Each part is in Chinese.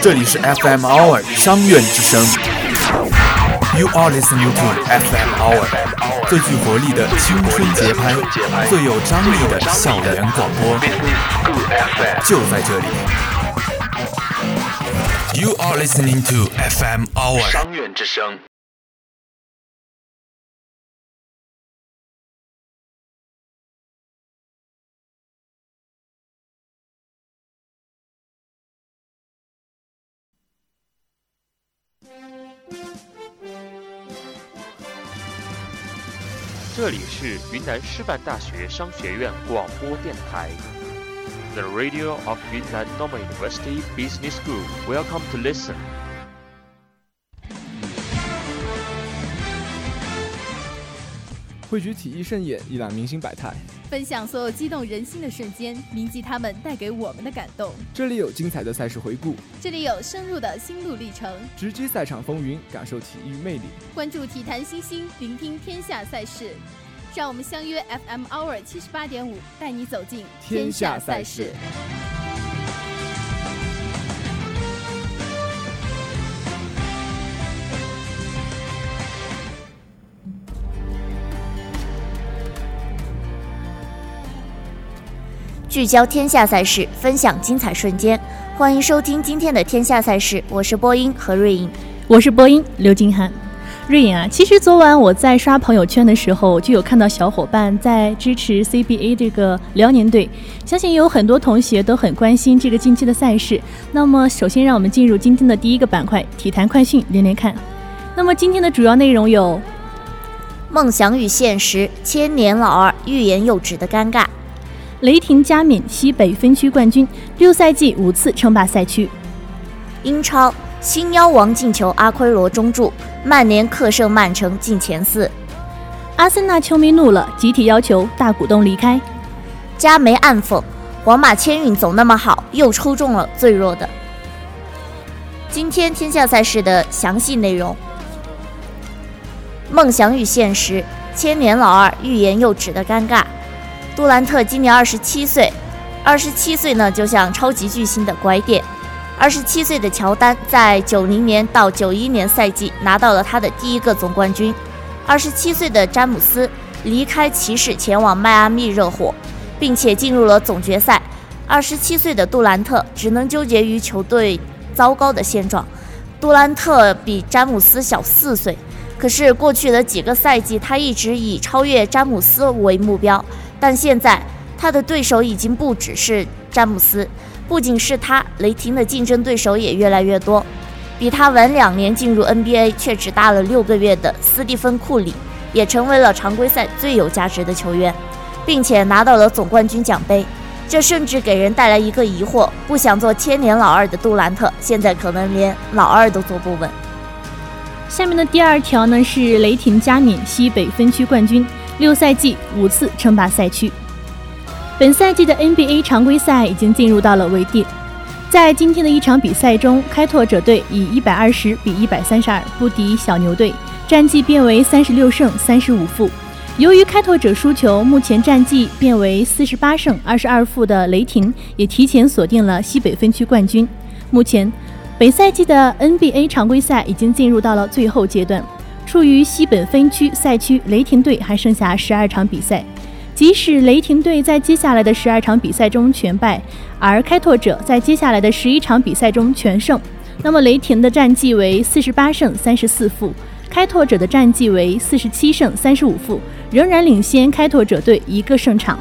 这里是 FM Hour 商院之声。You are listening to FM Hour，最具活力的青春节拍，最有张力的校园广播，就在这里。You are listening to FM Hour 商院之声。这里是云南师范大学商学院广播电台，The Radio of Yunnan Normal University Business School. Welcome to listen. 汇聚体育盛宴，一览明星百态，分享所有激动人心的瞬间，铭记他们带给我们的感动。这里有精彩的赛事回顾，这里有深入的心路历程，直击赛场风云，感受体育魅力，关注体坛新星，聆听天下赛事。让我们相约 FM Hour 七十八点五，带你走进天下赛事。聚焦天下赛事，分享精彩瞬间。欢迎收听今天的天下赛事，我是播音何瑞颖，我是播音刘金涵。瑞颖啊，其实昨晚我在刷朋友圈的时候，就有看到小伙伴在支持 CBA 这个辽宁队，相信有很多同学都很关心这个近期的赛事。那么，首先让我们进入今天的第一个板块——体坛快讯，连连看。那么今天的主要内容有：梦想与现实，千年老二欲言又止的尴尬。雷霆加冕西北分区冠军，六赛季五次称霸赛区。英超新妖王进球，阿奎罗中柱，曼联客胜曼城进前四。阿森纳球迷怒了，集体要求大股东离开。加梅暗讽，皇马签运走那么好，又抽中了最弱的。今天天下赛事的详细内容：梦想与现实，千年老二欲言又止的尴尬。杜兰特今年二十七岁，二十七岁呢就像超级巨星的拐点。二十七岁的乔丹在九零年到九一年赛季拿到了他的第一个总冠军。二十七岁的詹姆斯离开骑士前往迈阿密热火，并且进入了总决赛。二十七岁的杜兰特只能纠结于球队糟糕的现状。杜兰特比詹姆斯小四岁，可是过去的几个赛季他一直以超越詹姆斯为目标。但现在，他的对手已经不只是詹姆斯，不仅是他，雷霆的竞争对手也越来越多。比他晚两年进入 NBA 却只大了六个月的斯蒂芬·库里，也成为了常规赛最有价值的球员，并且拿到了总冠军奖杯。这甚至给人带来一个疑惑：不想做千年老二的杜兰特，现在可能连老二都坐不稳。下面的第二条呢，是雷霆加冕西北分区冠军。六赛季五次称霸赛区，本赛季的 NBA 常规赛已经进入到了尾点。在今天的一场比赛中，开拓者队以一百二十比一百三十二不敌小牛队，战绩变为三十六胜三十五负。由于开拓者输球，目前战绩变为四十八胜二十二负的雷霆也提前锁定了西北分区冠军。目前，本赛季的 NBA 常规赛已经进入到了最后阶段。处于西本分区赛区，雷霆队还剩下十二场比赛。即使雷霆队在接下来的十二场比赛中全败，而开拓者在接下来的十一场比赛中全胜，那么雷霆的战绩为四十八胜三十四负，开拓者的战绩为四十七胜三十五负，仍然领先开拓者队一个胜场。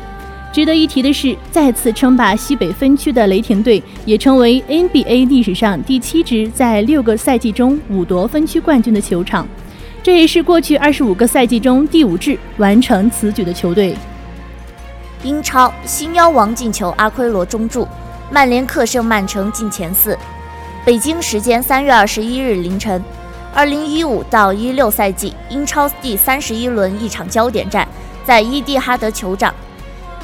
值得一提的是，再次称霸西北分区的雷霆队，也成为 NBA 历史上第七支在六个赛季中五夺分区冠军的球场。这也是过去二十五个赛季中第五支完成此举的球队。英超新妖王进球，阿奎罗中柱，曼联客胜曼城进前四。北京时间三月二十一日凌晨，二零一五到一六赛季英超第三十一轮一场焦点战在伊蒂哈德球场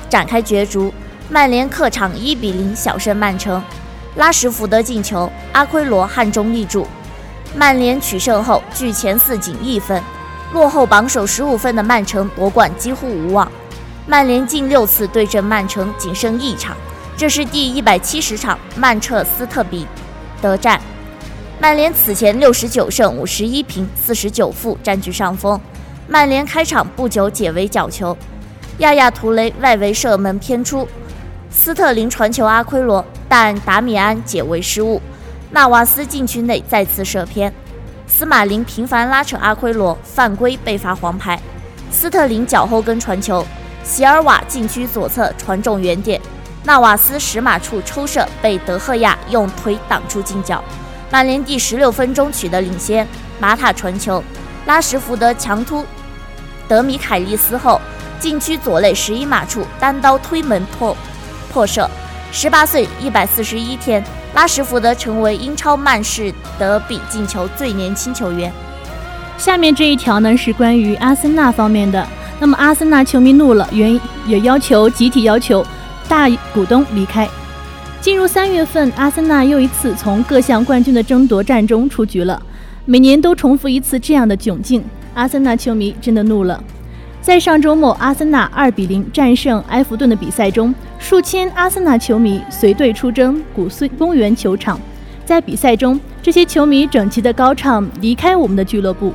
展开角逐，曼联客场一比零小胜曼城，拉什福德进球，阿奎罗汉中立柱。曼联取胜后，距前四仅一分，落后榜首十五分的曼城夺冠几乎无望。曼联近六次对阵曼城仅胜一场，这是第一百七十场曼彻斯特比德战。曼联此前六十九胜五十一平四十九负占据上风。曼联开场不久解围角球，亚亚图雷外围射门偏出，斯特林传球阿奎罗，但达米安解围失误，纳瓦斯禁区内再次射偏，斯马林频繁拉扯阿奎罗犯规被罚黄牌，斯特林脚后跟传球，席尔瓦禁区左侧传中远点，纳瓦斯十码处抽射被德赫亚用腿挡住近角，曼联第十六分钟取得领先，马塔传球，拉什福德强突。德米凯利斯后，禁区左肋十一码处单刀推门破破射。十八岁一百四十一天，拉什福德成为英超曼市德比进球最年轻球员。下面这一条呢是关于阿森纳方面的。那么阿森纳球迷怒了，原也要求集体要求大股东离开。进入三月份，阿森纳又一次从各项冠军的争夺战中出局了。每年都重复一次这样的窘境。阿森纳球迷真的怒了。在上周末，阿森纳二比零战胜埃弗顿的比赛中，数千阿森纳球迷随队出征古孙公园球场。在比赛中，这些球迷整齐地高唱“离开我们的俱乐部”。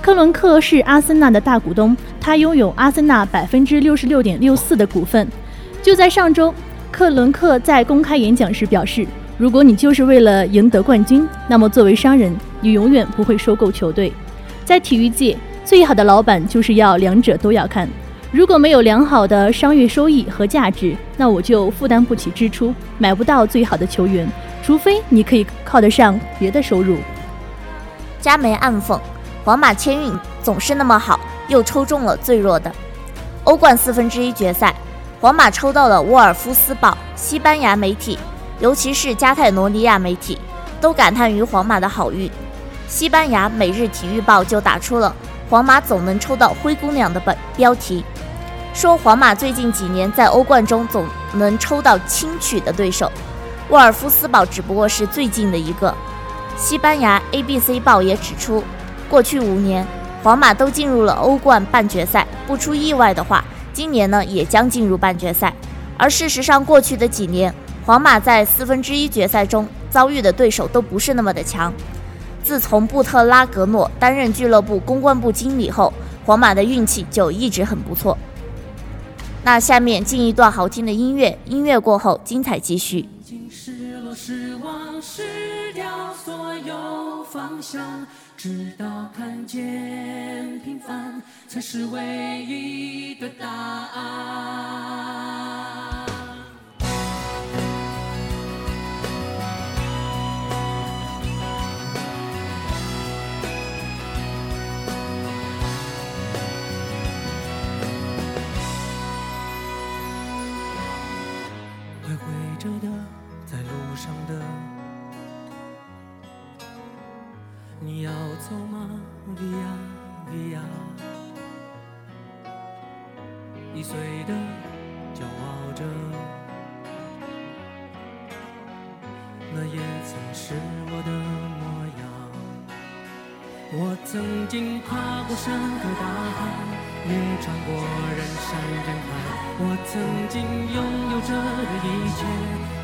克伦克是阿森纳的大股东，他拥有阿森纳百分之六十六点六四的股份。就在上周，克伦克在公开演讲时表示：“如果你就是为了赢得冠军，那么作为商人，你永远不会收购球队。”在体育界，最好的老板就是要两者都要看。如果没有良好的商业收益和价值，那我就负担不起支出，买不到最好的球员。除非你可以靠得上别的收入。加梅暗讽：皇马签运总是那么好，又抽中了最弱的。欧冠四分之一决赛，皇马抽到了沃尔夫斯堡。西班牙媒体，尤其是加泰罗尼亚媒体，都感叹于皇马的好运。西班牙《每日体育报》就打出了“皇马总能抽到灰姑娘”的本标题，说皇马最近几年在欧冠中总能抽到轻取的对手，沃尔夫斯堡只不过是最近的一个。西班牙 ABC 报也指出，过去五年皇马都进入了欧冠半决赛，不出意外的话，今年呢也将进入半决赛。而事实上，过去的几年皇马在四分之一决赛中遭遇的对手都不是那么的强。自从布特拉格诺担任俱乐部公关部经理后，皇马的运气就一直很不错。那下面进一段好听的音乐，音乐过后精彩继续。直到看见平凡才是唯一的答案。走吗，Via Via？易碎的骄傲着，那也曾是我的模样。我曾经跨过山和大海，也穿过人山人海。我曾经拥有着的一切。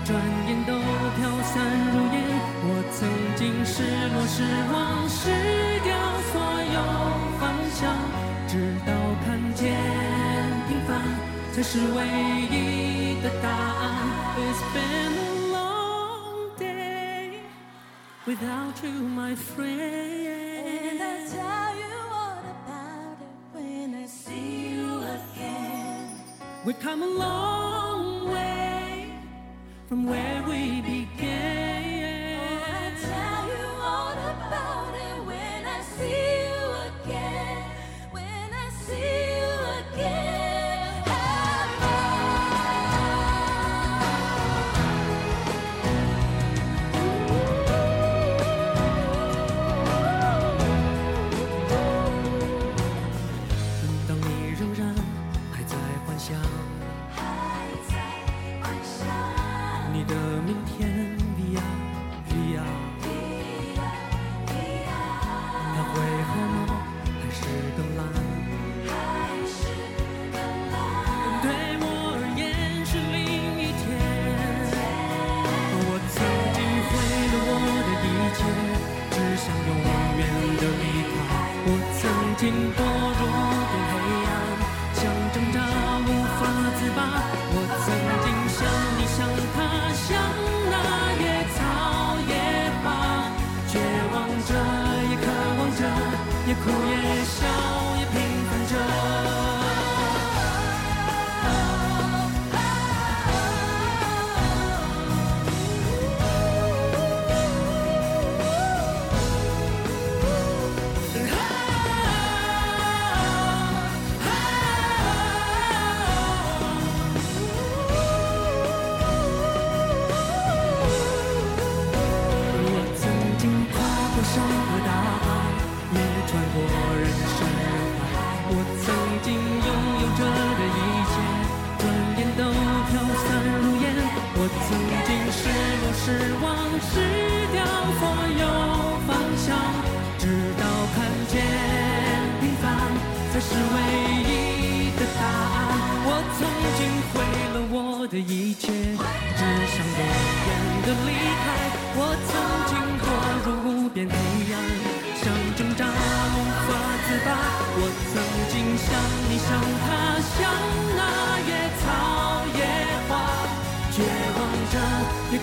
转眼都飘散如烟，我曾经失落失望失掉所有方向，直到看见平凡才是唯一的答案。It's been a long day without you, my friend. And I'll tell you all about it when I see you again. We've come a long way from where we began. Yes.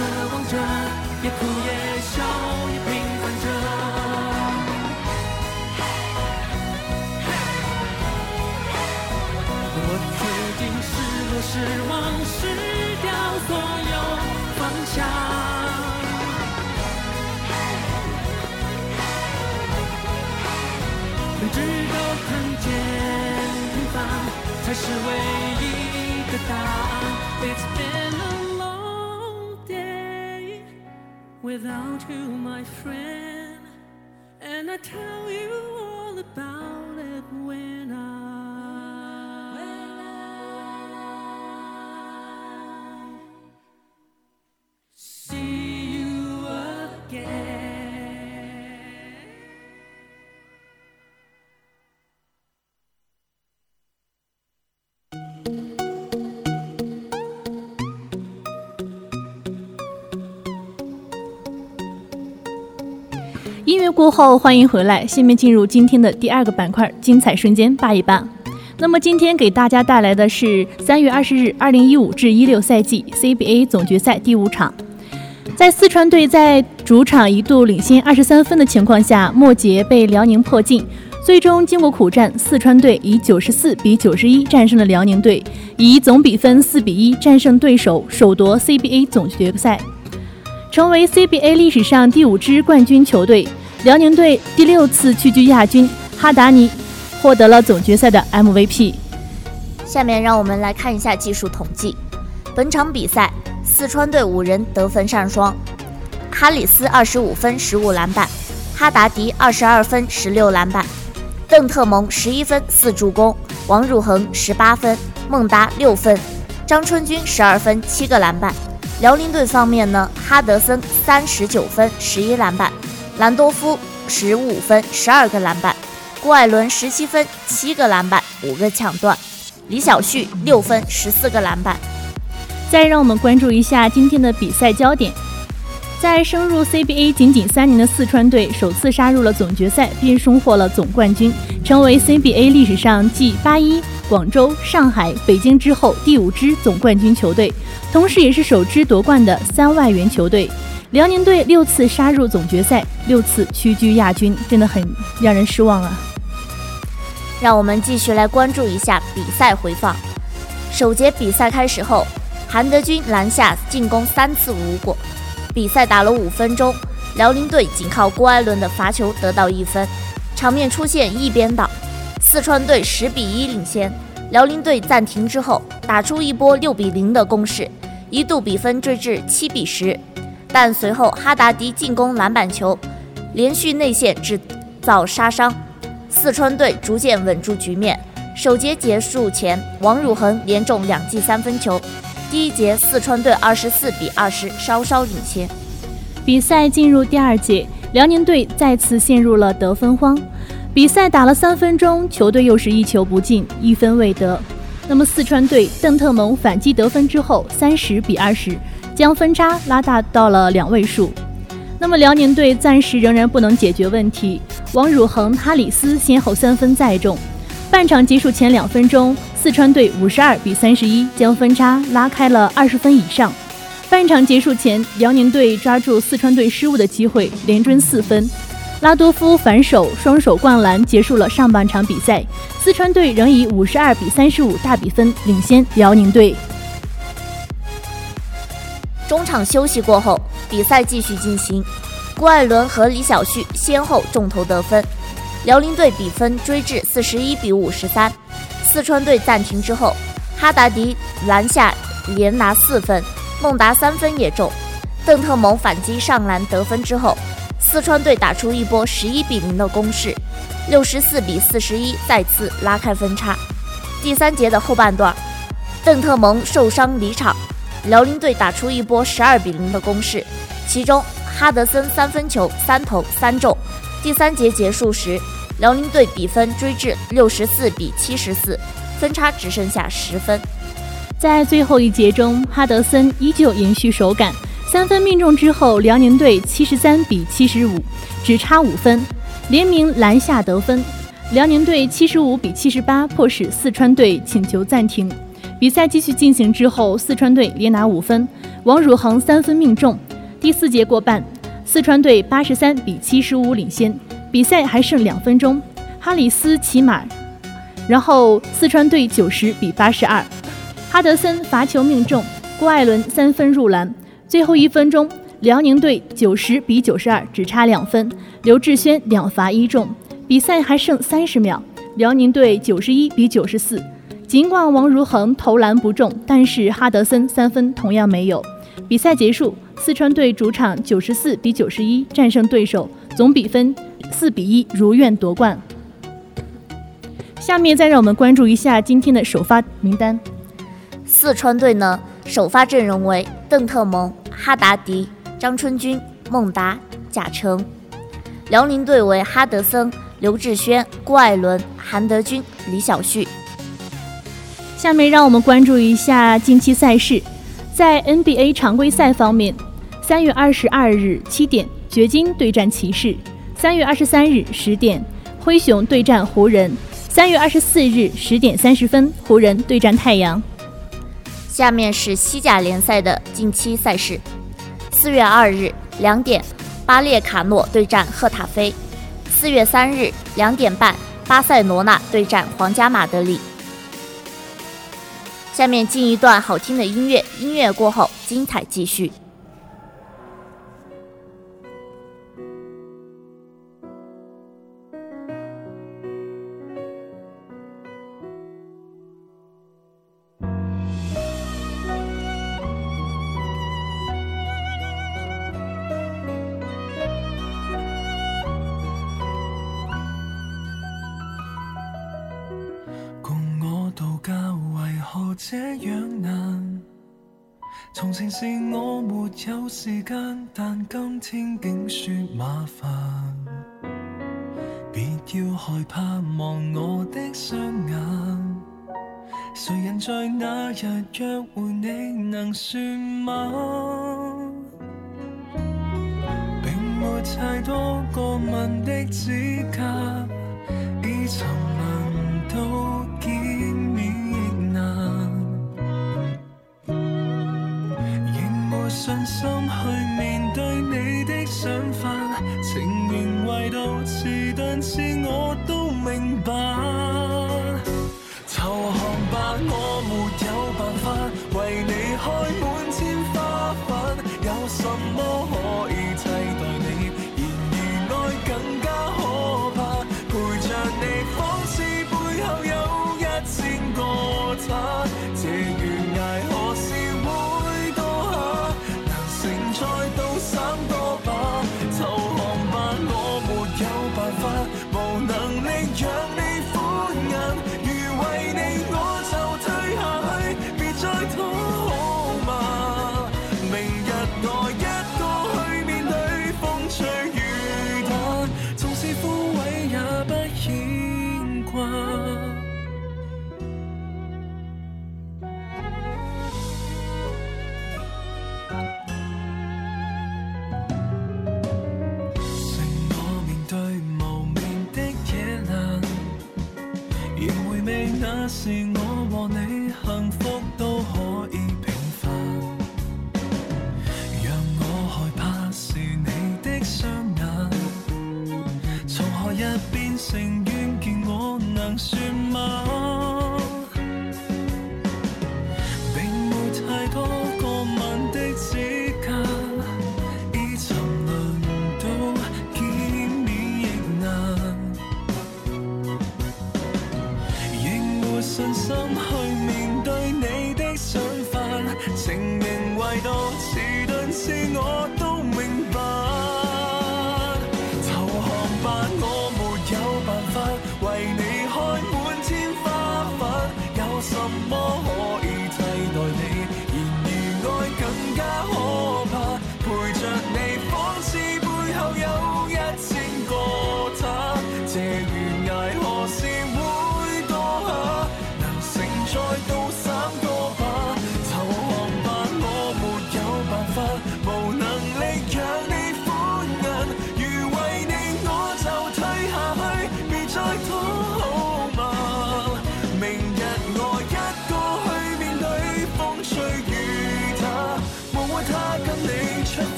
渴望着，也哭也笑也平凡着。我曾经失落失望失掉所有方向。直到看见平凡才是唯一的答案。It's been without you, my friend, and I tell you all about it when I. 音乐过后，欢迎回来。下面进入今天的第二个板块——精彩瞬间扒一扒。那么今天给大家带来的是三月二十日二零一五至一六赛季 CBA 总决赛第五场。在四川队在主场一度领先二十三分的情况下，末节被辽宁破镜。最终经过苦战，四川队以九十四比九十一战胜了辽宁队，以总比分四比一战胜对手，首夺 CBA 总决赛，成为 CBA 历史上第五支冠军球队。辽宁队第六次屈居亚军，哈达尼获得了总决赛的 MVP。下面让我们来看一下技术统计。本场比赛，四川队五人得分上双，哈里斯二十五分十五篮板，哈达迪二十二分十六篮板，邓特蒙十一分四助攻，王汝恒十八分，孟达六分，张春军十二分七个篮板。辽宁队方面呢，哈德森三十九分十一篮板。兰多夫十五分，十二个篮板；郭艾伦十七分，七个篮板，五个抢断；李晓旭六分，十四个篮板。再让我们关注一下今天的比赛焦点。在升入 CBA 仅仅三年的四川队，首次杀入了总决赛，并收获了总冠军，成为 CBA 历史上继八一、广州、上海、北京之后第五支总冠军球队，同时也是首支夺冠的三外援球队。辽宁队六次杀入总决赛，六次屈居亚军，真的很让人失望啊！让我们继续来关注一下比赛回放。首节比赛开始后，韩德君篮下进攻三次无果。比赛打了五分钟，辽宁队仅靠郭艾伦的罚球得到一分，场面出现一边倒，四川队十比一领先。辽宁队暂停之后，打出一波六比零的攻势，一度比分追至七比十。但随后哈达迪进攻篮板球，连续内线制造杀伤，四川队逐渐稳住局面。首节结束前，王汝恒连中两记三分球。第一节，四川队二十四比二十稍稍领先。比赛进入第二节，辽宁队再次陷入了得分荒。比赛打了三分钟，球队又是一球不进，一分未得。那么四川队邓特蒙反击得分之后，三十比二十。将分差拉大到了两位数，那么辽宁队暂时仍然不能解决问题。王汝恒、哈里斯先后三分再中。半场结束前两分钟，四川队五十二比三十一将分差拉开了二十分以上。半场结束前，辽宁队抓住四川队失误的机会，连追四分。拉多夫反手双手灌篮，结束了上半场比赛。四川队仍以五十二比三十五大比分领先辽宁队。中场休息过后，比赛继续进行。郭艾伦和李晓旭先后中投得分，辽宁队比分追至四十一比五十三。四川队暂停之后，哈达迪篮下连拿四分，孟达三分也中。邓特蒙反击上篮得分之后，四川队打出一波十一比零的攻势，六十四比四十一再次拉开分差。第三节的后半段，邓特蒙受伤离场。辽宁队打出一波十二比零的攻势，其中哈德森三分球三投三中。第三节结束时，辽宁队比分追至六十四比七十四，分差只剩下十分。在最后一节中，哈德森依旧延续手感，三分命中之后，辽宁队七十三比七十五，只差五分，连名篮下得分。辽宁队七十五比七十八，迫使四川队请求暂停。比赛继续进行之后，四川队连拿五分，王汝恒三分命中。第四节过半，四川队八十三比七十五领先，比赛还剩两分钟，哈里斯骑马，然后四川队九十比八十二，哈德森罚球命中，郭艾伦三分入篮。最后一分钟，辽宁队九十比九十二，只差两分，刘志轩两罚一中，比赛还剩三十秒，辽宁队九十一比九十四。尽管王如恒投篮不中，但是哈德森三分同样没有。比赛结束，四川队主场九十四比九十一战胜对手，总比分四比一如愿夺冠。下面再让我们关注一下今天的首发名单。四川队呢，首发阵容为邓特蒙、哈达迪、张春军、孟达、贾诚；辽宁队为哈德森、刘志轩、郭艾伦、韩德君、李晓旭。下面让我们关注一下近期赛事，在 NBA 常规赛方面，三月二十二日七点，掘金对战骑士；三月二十三日十点，灰熊对战湖人；三月二十四日十点三十分，湖人对战太阳。下面是西甲联赛的近期赛事，四月二日两点，巴列卡诺对战赫塔菲；四月三日两点半，巴塞罗那对战皇家马德里。下面进一段好听的音乐，音乐过后，精彩继续。有时间，但今天竟说麻烦。别要害怕望我的双眼，谁人在那日约会你能算吗？并没太多过问的资格，已曾轮心去面对你的想法，情愿为到迟钝是我都明白。投降吧，我没有办法为你开门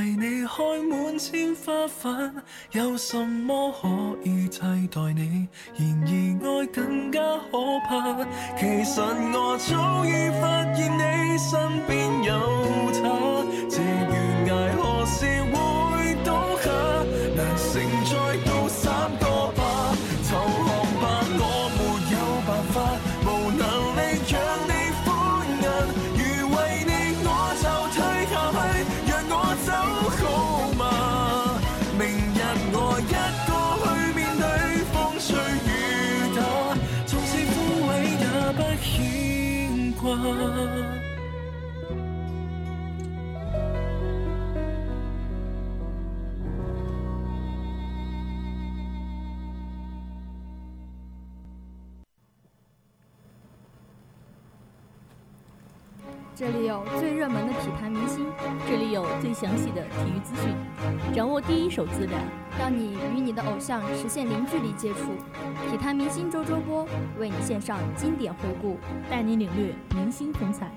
为你开满千花瓣，有什么可以替代你？然而爱更加可怕。其实我早已发现你身边有他，这里有最热门的体坛明星，这里有最详细的体育资讯，掌握第一手资料，让你与你的偶像实现零距离接触。体坛明星周周播为你献上经典回顾，带你领略明星风采。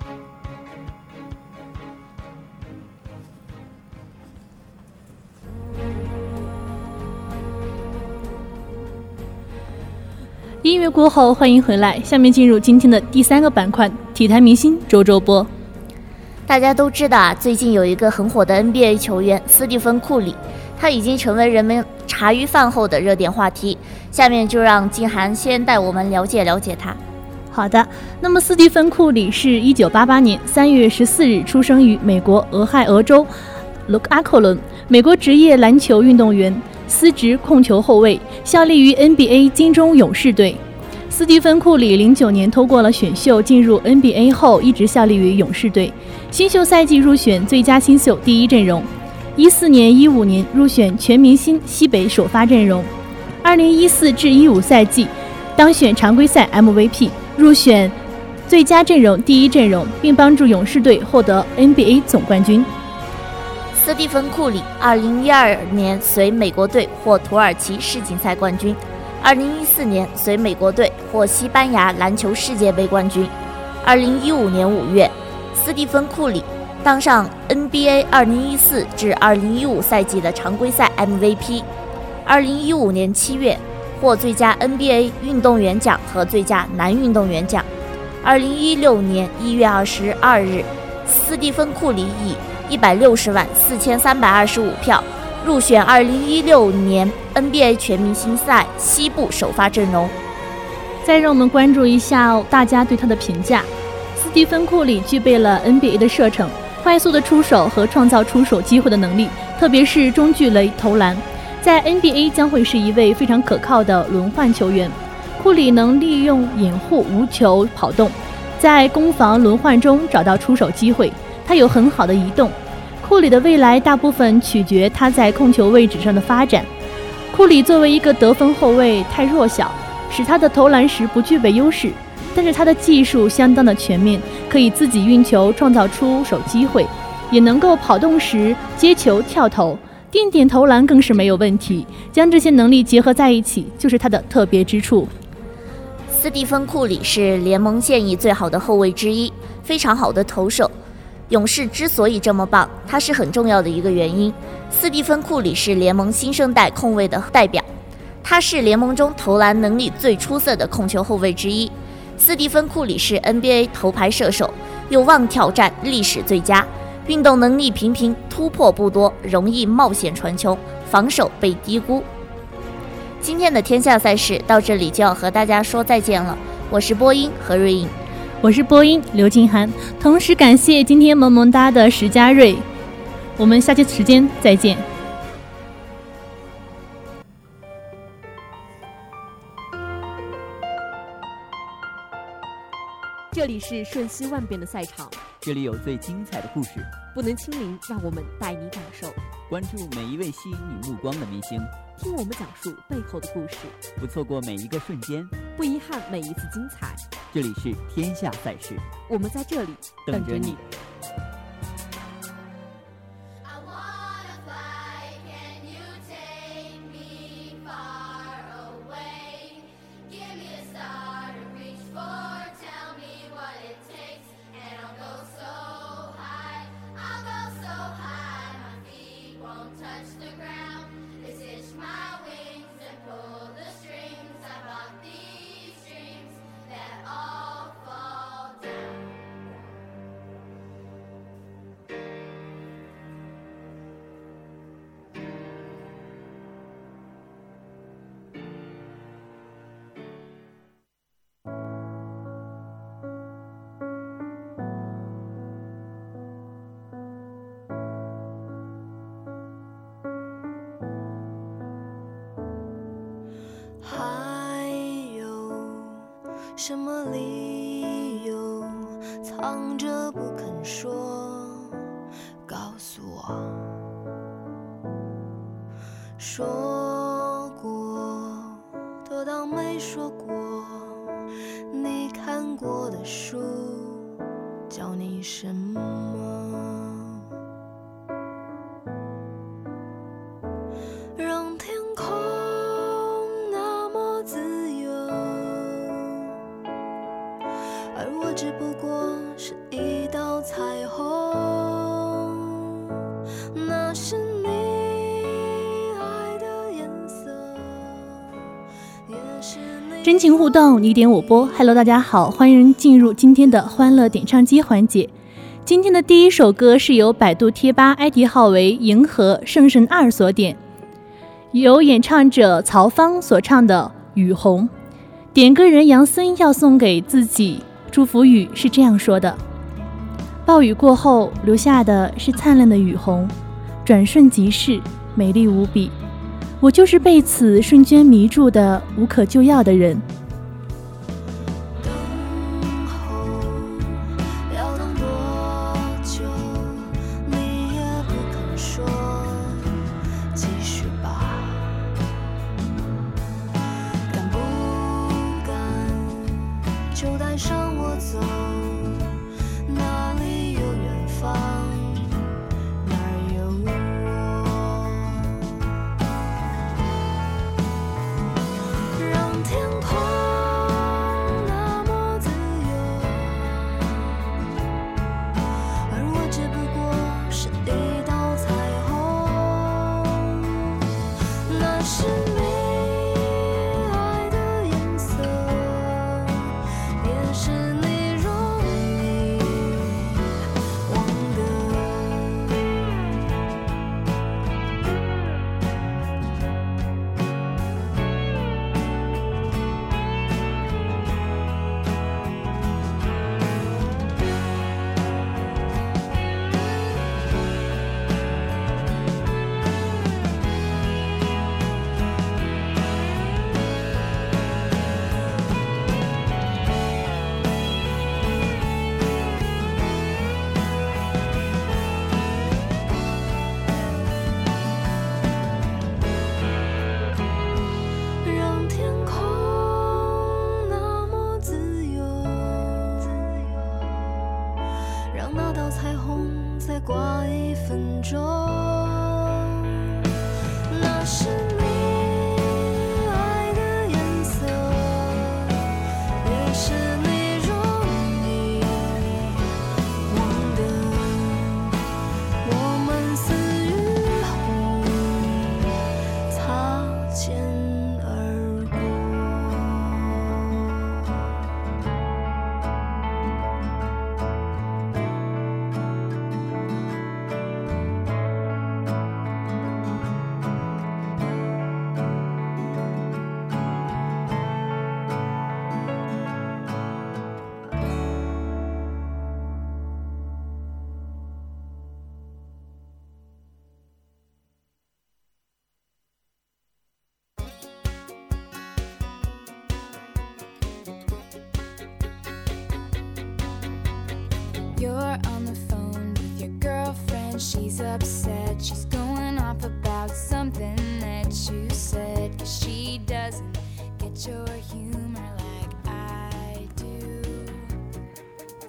音乐过后，欢迎回来。下面进入今天的第三个板块——体坛明星周周播。大家都知道啊，最近有一个很火的 NBA 球员斯蒂芬·库里，他已经成为人们茶余饭后的热点话题。下面就让静涵先带我们了解了解他。好的，那么斯蒂芬·库里是一九八八年三月十四日出生于美国俄亥俄州卢阿克伦，美国职业篮球运动员。司职控球后卫，效力于 NBA 金州勇士队。斯蒂芬·库里零九年通过了选秀进入 NBA 后，一直效力于勇士队。新秀赛季入选最佳新秀第一阵容，一四年、一五年入选全明星西北首发阵容。二零一四至一五赛季当选常规赛 MVP，入选最佳阵容第一阵容，并帮助勇士队获得 NBA 总冠军。斯蒂芬·库里2012年随美国队获土耳其世锦赛冠军，2014年随美国队获西班牙篮球世界杯冠军。2015年5月，斯蒂芬·库里当上 NBA 2014至2015赛季的常规赛 MVP。2015年7月，获最佳 NBA 运动员奖和最佳男运动员奖。2016年1月22日，斯蒂芬·库里以一百六十万四千三百二十五票入选二零一六年 NBA 全明星赛西部首发阵容。再让我们关注一下大家对他的评价。斯蒂芬·库里具备了 NBA 的射程、快速的出手和创造出手机会的能力，特别是中距离投篮，在 NBA 将会是一位非常可靠的轮换球员。库里能利用掩护、无球跑动，在攻防轮换中找到出手机会。他有很好的移动，库里的未来大部分取决他在控球位置上的发展。库里作为一个得分后卫太弱小，使他的投篮时不具备优势，但是他的技术相当的全面，可以自己运球创造出手机会，也能够跑动时接球跳投，定点投篮更是没有问题。将这些能力结合在一起，就是他的特别之处。斯蒂芬·库里是联盟现役最好的后卫之一，非常好的投手。勇士之所以这么棒，他是很重要的一个原因。斯蒂芬·库里是联盟新生代控卫的代表，他是联盟中投篮能力最出色的控球后卫之一。斯蒂芬·库里是 NBA 头牌射手，有望挑战历史最佳。运动能力平平，突破不多，容易冒险传球，防守被低估。今天的天下赛事到这里就要和大家说再见了，我是播音何瑞颖。我是播音刘静涵，同时感谢今天萌萌哒的石佳瑞，我们下期时间再见。这这里是瞬息万变的赛场，这里有最精彩的故事，不能亲临，让我们带你感受。关注每一位吸引你目光的明星，听我们讲述背后的故事，不错过每一个瞬间，不遗憾每一次精彩。这里是天下赛事，我们在这里等着你。什么理由藏着不肯说？情互动，你点我播。Hello，大家好，欢迎进入今天的欢乐点唱机环节。今天的第一首歌是由百度贴吧 ID 号为“银河圣神二”所点，由演唱者曹芳所唱的《雨虹》。点歌人杨森要送给自己祝福语是这样说的：暴雨过后留下的是灿烂的雨虹，转瞬即逝，美丽无比。我就是被此瞬间迷住的无可救药的人。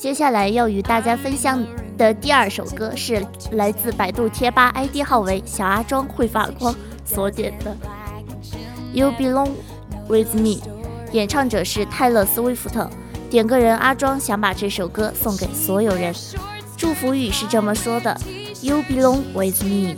接下来要与大家分享的第二首歌是来自百度贴吧 id 号为小阿庄会发光所点的 you belong with me 演唱者是泰勒斯威夫特。点个人阿庄想把这首歌送给所有人。祝福语是这么说的 you belong with me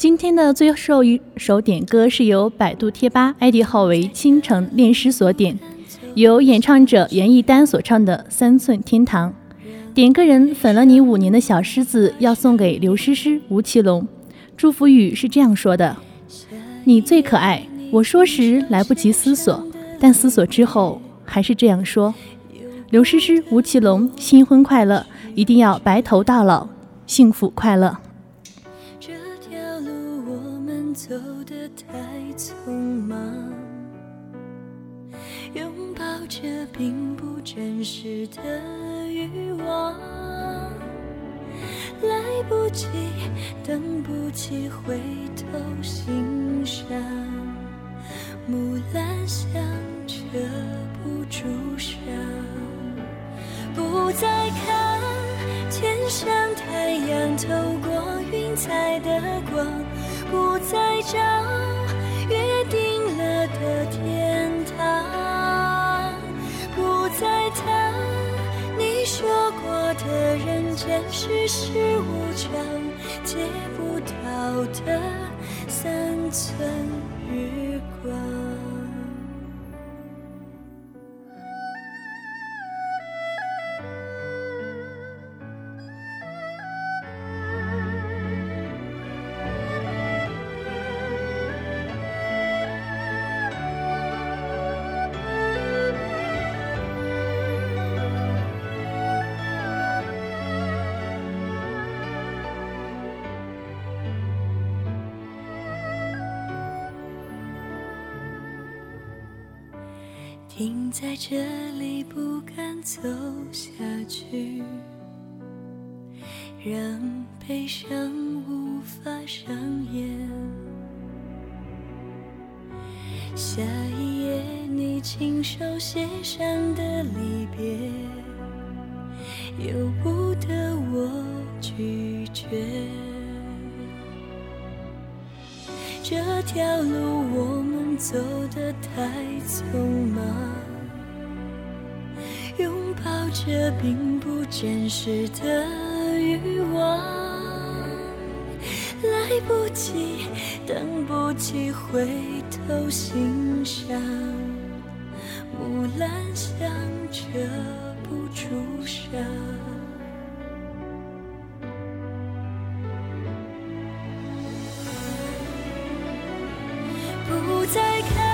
今天的最后一首点歌是由百度贴吧 ID 号为倾城恋诗所点，由演唱者严艺丹所唱的《三寸天堂》。点歌人粉了你五年的小狮子要送给刘诗诗、吴奇隆，祝福语是这样说的：“你最可爱，我说时来不及思索，但思索之后还是这样说：刘诗诗、吴奇隆，新婚快乐，一定要白头到老，幸福快乐。”这并不真实的欲望。来不及等不及回头欣赏。木兰香遮不住伤不再看天上太阳透过云彩的光不再找约定了的天再谈你说过的人间世事无常，借不到的三寸日光。停在这里，不敢走下去，让悲伤无法上演。下一页你亲手写上的离别，由不得我拒绝。这条路我走得太匆忙，拥抱着并不真实的欲望，来不及，等不及回头欣赏，木兰香遮不住伤。再看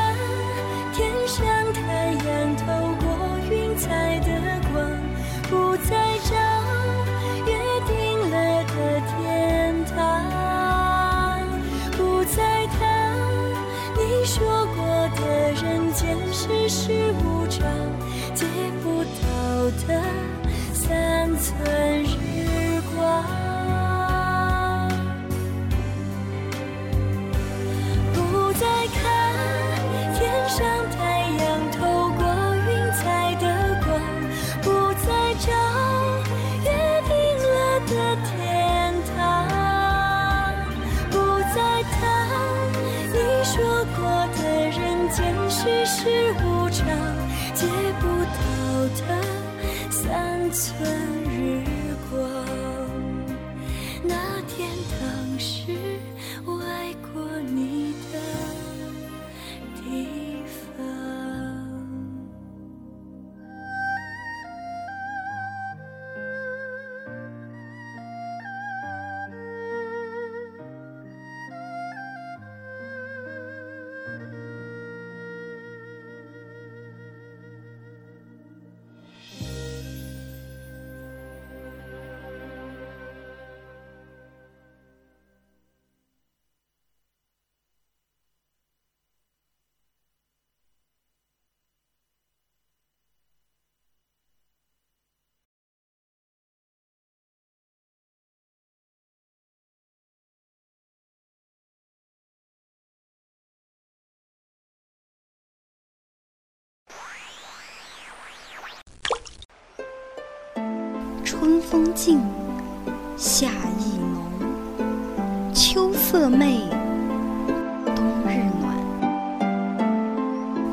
春风静，夏意浓，秋色媚，冬日暖。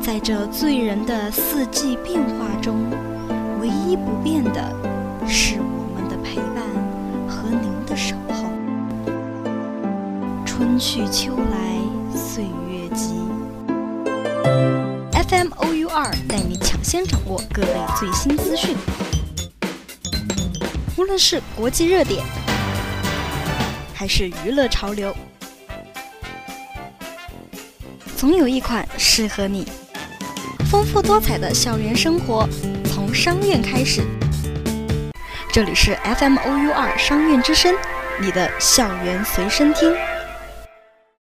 在这醉人的四季变化中，唯一不变的是我们的陪伴和您的守候。春去秋来，岁月急。FM OU 二带你抢先掌握各类最新资讯。无论是国际热点，还是娱乐潮流，总有一款适合你。丰富多彩的校园生活，从商院开始。这里是 FM OU 二商院之声，你的校园随身听。